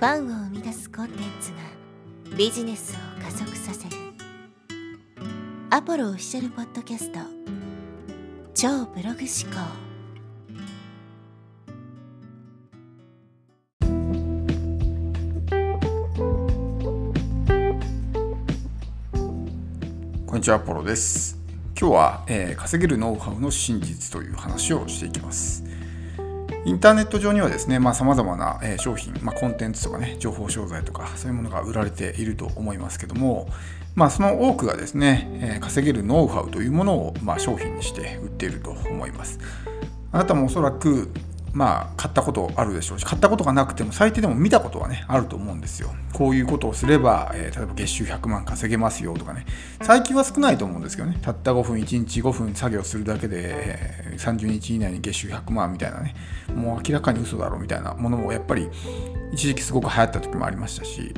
ファンを生み出すコンテンツがビジネスを加速させるアポロオフィシャルポッドキャスト超ブログ思考こんにちは、アポロです。今日は、えー稼げるノウハウの真実という話をしていきます。インターネット上にはですね、まあ、様々な、商品、まあ、コンテンツとかね、情報商材とか、そういうものが売られていると思いますけども、まあ、その多くがですね、えー稼げるノウハウというものを、まあ、商品にして売っていると思います。あなたもおそらく、まあ、買ったことあるでしょうし、買ったことがなくても、最低でも見たことはね、あると思うんですよ。こういうことをすれば、えー例えば月収100万稼げますよとかね、最近は少ないと思うんですけどね、たった5分、1日5分作業するだけで、えー30日以内に月収100万みたいなね、もう明らかに嘘だろみたいなものもやっぱり一時期すごく流行った時もありましたし、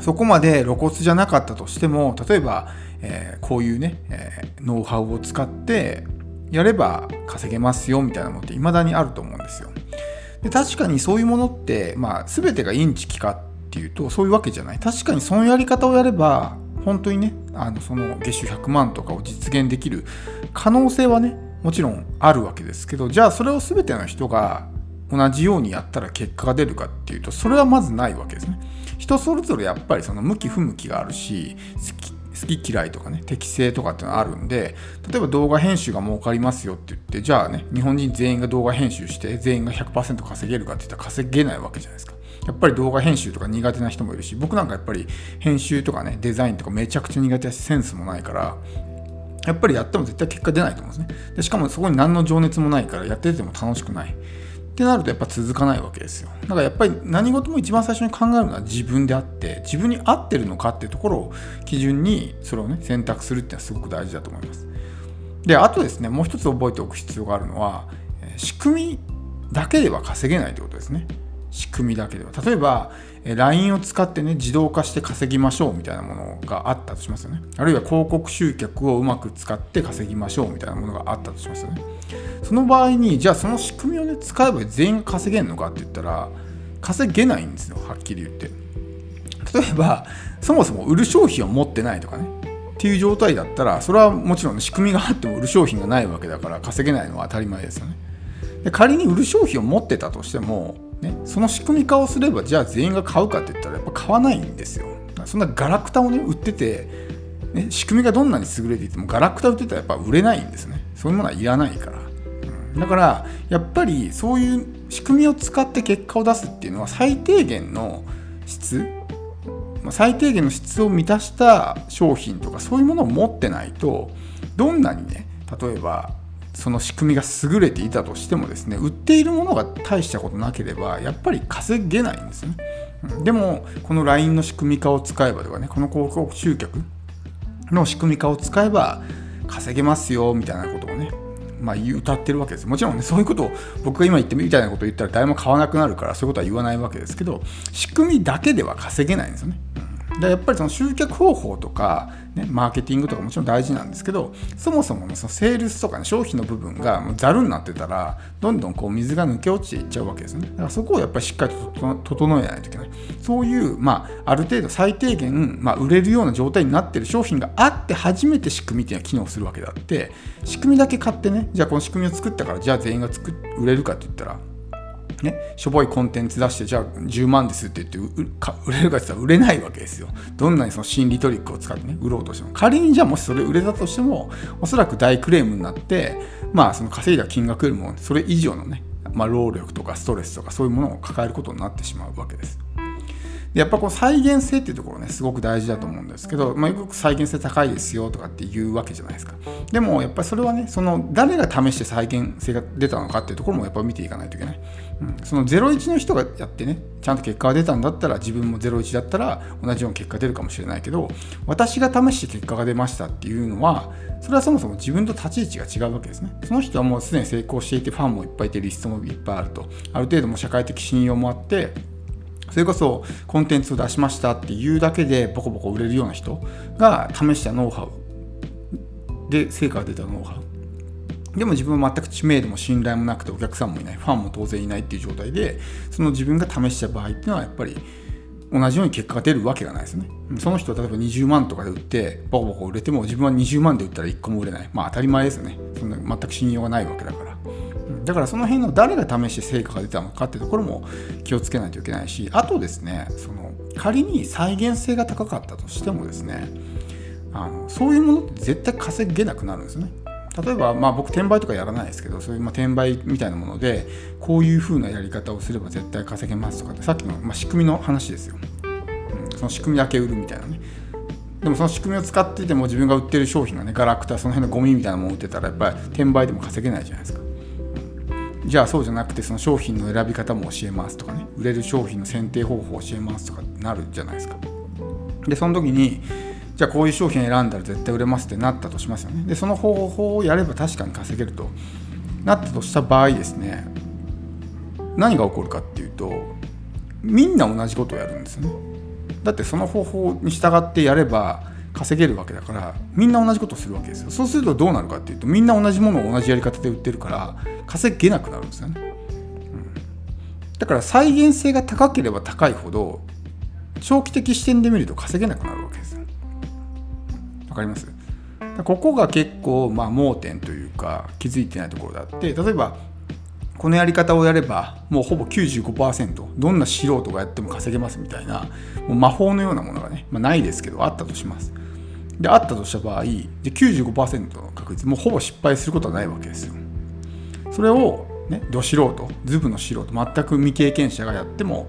そこまで露骨じゃなかったとしても、例えば、えーこういうね、えノウハウを使ってやれば稼げますよみたいなのって未だにあると思うんですよ。で確かにそういうものって、まあ、全てがインチキかっていうとそういうわけじゃない。確かにそのやり方をやれば本当にねあのその月収100万とかを実現できる可能性はねもちろんあるわけですけどじゃあそれを全ての人が同じようにやったら結果が出るかっていうとそれはまずないわけですね。人それぞれやっぱりその向き不向きがあるし好好き嫌いとかね適性とかってのあるんで例えば動画編集が儲かりますよって言ってじゃあね日本人全員が動画編集して全員が100%稼げるかって言ったら稼げないわけじゃないですか。やっぱり動画編集とか苦手な人もいるし僕なんかやっぱり編集とかねデザインとかめちゃくちゃ苦手だしセンスもないからやっぱりやっても絶対結果出ないと思うんですね。でしかもそこに何の情熱もないからやってても楽しくない。ってなるとやっぱ続かないわけですよ。だからやっぱり何事も一番最初に考えるのは自分であって自分に合ってるのかっていうところを基準にそれをね選択するっていうのはすごく大事だと思います。であとですねもう一つ覚えておく必要があるのは仕組みだけでは稼げないってことですね。仕組みだけでは。例えば LINE を使ってね自動化して稼ぎましょうみたいなものがあったとしますよね。あるいは広告集客をうまく使って稼ぎましょうみたいなものがあったとしますよね。その場合にじゃあその仕組みをね使えば全員稼げるのかって言ったら稼げないんですよはっきり言って。例えばそもそも売る商品を持ってないとかねっていう状態だったらそれはもちろん、仕組みがあっても売る商品がないわけだから稼げないのは当たり前ですよね。で仮に売る商品を持ってたとしても、ね、その仕組み化をすればじゃあ全員が買うかって言ったらやっぱ買わないんですよ。そんなガラクタをね売ってて、ね、仕組みがどんなに優れていてもガラクタ売ってたらやっぱ売れないんですね。そういうものはいらないから。うん。だからやっぱりそういう仕組みを使って結果を出すっていうのは最低限の質。最低限の質を満たした商品とかそういうものを持ってないとどんなにね例えばその仕組みが優れていたとしてもですね売っているものが大したことなければやっぱり稼げないんですね。うん。でもこの LINE の仕組み化を使えばとかねこの広告集客の仕組み化を使えば稼げますよみたいなことをねまあ、言う歌ってるわけですもちろんねそういうことを僕が今言ってみたいなことを言ったら誰も買わなくなるからそういうことは言わないわけですけど仕組みだけでは稼げないんですよね。うんでやっぱりその集客方法とか、ね、マーケティングとかもちろん大事なんですけどそもそものそのセールスとか、ね、商品の部分がもうざるになってたらどんどんこう水が抜け落ちていっちゃうわけですね。だからそこをやっぱりしっかりと整えないといけない。そういう、まあ、ある程度最低限、まあ、売れるような状態になってる商品があって初めて仕組みっていうのは機能するわけであって仕組みだけ買ってねじゃあこの仕組みを作ったからじゃあ全員が作売れるかって言ったらね、しょぼいコンテンツ出してじゃあ10万ですって言って売れるかって言ったら売れないわけですよ。どんなにその心理トリックを使ってね売ろうとしても。仮にじゃあもしそれ売れたとしてもおそらく大クレームになってまあその稼いだ金額よりもそれ以上のね、まあ、労力とかストレスとかそういうものを抱えることになってしまうわけです。でやっぱこう再現性っていうところねすごく大事だと思うんですけど、まあ、よく再現性高いですよとかって言うわけじゃないですか。でもやっぱりそれはねその誰が試して再現性が出たのかっていうところもやっぱ見ていかないといけない、うん、その01の人がやってねちゃんと結果が出たんだったら自分も01だったら同じような結果出るかもしれないけど私が試して結果が出ましたっていうのはそれはそもそも自分と立ち位置が違うわけですね。その人はもうすでに成功していてファンもいっぱいいてリストもいっぱいあると。ある程度も社会的信用もあってそれこそコンテンツを出しましたっていうだけでボコボコ売れるような人が試したノウハウ。で成果が出たノウハウ。でも自分は全く知名度も信頼もなくてお客さんもいない。ファンも当然いないっていう状態でその自分が試した場合っていうのはやっぱり同じように結果が出るわけがないですね。その人は例えば20万とかで売ってボコボコ売れても自分は20万で売ったら1個も売れない。まあ当たり前ですよね。そんな全く信用がないわけだからだからその辺の誰が試して成果が出たのかっていうところも気をつけないといけないしあとですねその仮に再現性が高かったとしてもですねあのそういうものって絶対稼げなくなるんですね。例えば、まあ、僕転売とかやらないですけどそういうま転売みたいなものでこういう風なやり方をすれば絶対稼げますとかってさっきの、ま、仕組みの話ですよ、うん、その仕組みだけ売るみたいなね。でもその仕組みを使ってても自分が売ってる商品がねガラクタその辺のゴミみたいなものを売ってたらやっぱり転売でも稼げないじゃないですか、じゃあそうじゃなくてその商品の選び方も教えますとかね。売れる商品の選定方法を教えますとかなるじゃないですか。でその時にじゃあこういう商品選んだら絶対売れますってなったとしますよね。でその方法をやれば確かに稼げると。なったとした場合ですね何が起こるかっていうとみんな同じことをやるんですよね。だってその方法に従ってやれば稼げるわけだからみんな同じことをするわけですよ。そうするとどうなるかっていうとみんな同じものを同じやり方で売ってるから稼げなくなるんですよね、うん、だから再現性が高ければ高いほど長期的視点で見ると稼げなくなるわけです分かります？ここが結構まあ盲点というか気づいてないところであって例えばこのやり方をやればもうほぼ95%どんな素人がやっても稼げますみたいなもう魔法のようなものがね、まあ、ないですけどあったとします。であったとした場合で95%の確率もうほぼ失敗することはないわけですよ。それをねど素人ズブの素人全く未経験者がやっても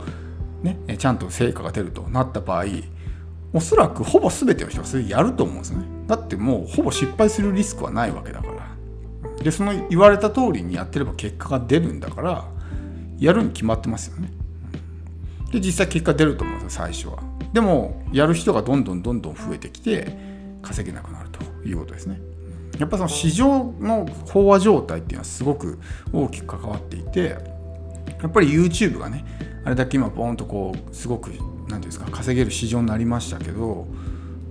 ねちゃんと成果が出るとなった場合おそらくほぼ全ての人がそれやると思うんですね。だってもうほぼ失敗するリスクはないわけだから。でその言われた通りにやってれば結果が出るんだからやるに決まってますよね。で実際結果出ると思うんですよ最初は。でもやる人がどんどんどんどん増えてきて稼げなくなるということですね。やっぱその市場の飽和状態っていうのはすごく大きく関わっていてやっぱり YouTube がねあれだけ今ボーンとこうすごく何ていうんですか稼げる市場になりましたけど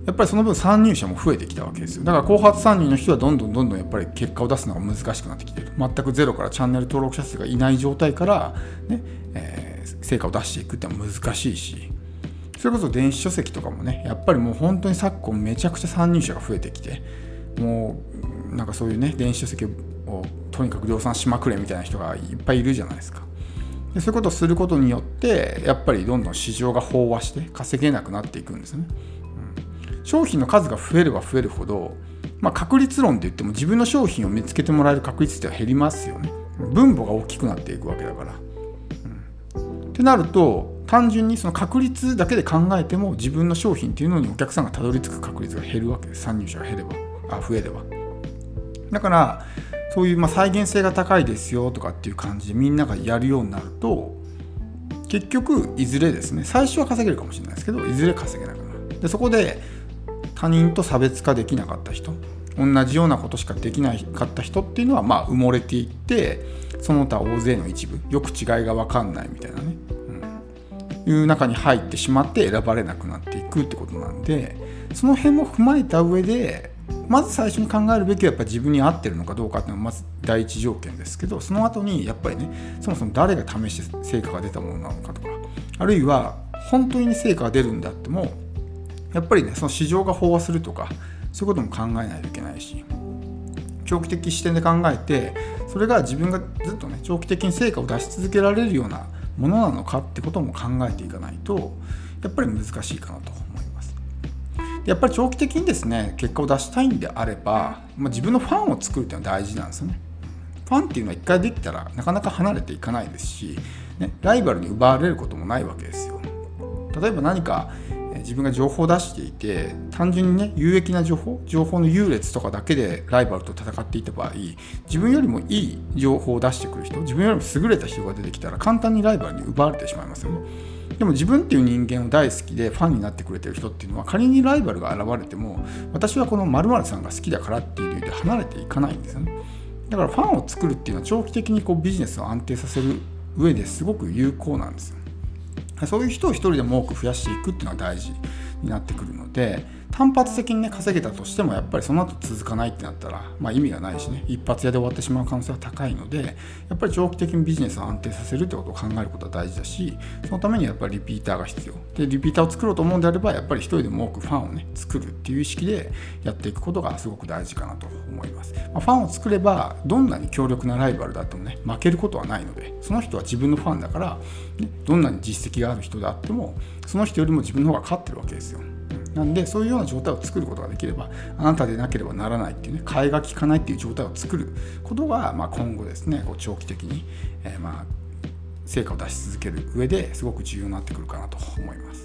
やっぱりその分参入者も増えてきたわけですよ。だから後発参入の人はどんどんどんどんやっぱり結果を出すのが難しくなってきてる。全くゼロからチャンネル登録者数がいない状態からね、えー、成果を出していくってのは難しいしそれこそ電子書籍とかもねやっぱりもう本当に昨今めちゃくちゃ参入者が増えてきてもうなんかそういうね電子書籍をとにかく量産しまくれみたいな人がいっぱいいるじゃないですか。でそういうことをすることによってやっぱりどんどん市場が飽和して稼げなくなっていくんですね、うん、商品の数が増えれば増えるほど、まあ、確率論って言っても自分の商品を見つけてもらえる確率って減りますよね。分母が大きくなっていくわけだから、うん、ってなると単純にその確率だけで考えても自分の商品っていうのにお客さんがたどり着く確率が減るわけ。です参入者が減ればあ増えれば。だからそういうま再現性が高いですよとかっていう感じでみんながやるようになると結局いずれですね最初は稼げるかもしれないですけどいずれ稼げなくなる。でそこで他人と差別化できなかった人同じようなことしかできなかった人っていうのはま埋もれていってその他大勢の一部よく違いが分かんないみたいなね、いう中に入ってしまって選ばれなくなっていくってことなんでその辺も踏まえた上でまず最初に考えるべきはやっぱ自分に合ってるのかどうかっていうのがまず第一条件ですけどその後にやっぱりねそもそも誰が試して成果が出たものなのかとかあるいは本当に成果が出るんだってもやっぱりねその市場が飽和するとかそういうことも考えないといけないし長期的視点で考えてそれが自分がずっとね長期的に成果を出し続けられるようなものなのかってことも考えていかないとやっぱり難しいかなと思いますやっぱり長期的にですね結果を出したいんであれば、まあ、自分のファンを作るっていうのは大事なんですよね。ファンっていうのは一回できたらなかなか離れていかないですし、ね、ライバルに奪われることもないわけですよ。例えば何か自分が情報を出していて単純にね有益な情報情報の優劣とかだけでライバルと戦っていた場合自分よりもいい情報を出してくる人自分よりも優れた人が出てきたら簡単にライバルに奪われてしまいますよね。でも自分っていう人間を大好きでファンになってくれてる人っていうのは仮にライバルが現れても私はこの〇〇さんが好きだからっていう理由で離れていかないんですよねだからファンを作るっていうのは長期的にこうビジネスを安定させる上ですごく有効なんですよそういう人を一人でも多く増やしていくっていうのが大事になってくるので単発的にね稼げたとしてもやっぱりその後続かないってなったら、まあ、意味がないしね。一発屋で終わってしまう可能性は高いのでやっぱり長期的にビジネスを安定させるってことを考えることは大事だしそのためにやっぱりリピーターが必要。でリピーターを作ろうと思うんであればやっぱり一人でも多くファンをね作るっていう意識でやっていくことがすごく大事かなと思います、まあ、ファンを作ればどんなに強力なライバルだってもね負けることはないのでその人は自分のファンだから、ね、どんなに実績がある人であってもその人よりも自分の方が勝ってるわけですよ。なんでそういうような状態を作ることができればあなたでなければならないっていうね替えが利かないっていう状態を作ることが、まあ、今後ですねこう長期的に、えー、まあ成果を出し続ける上ですごく重要になってくるかなと思います。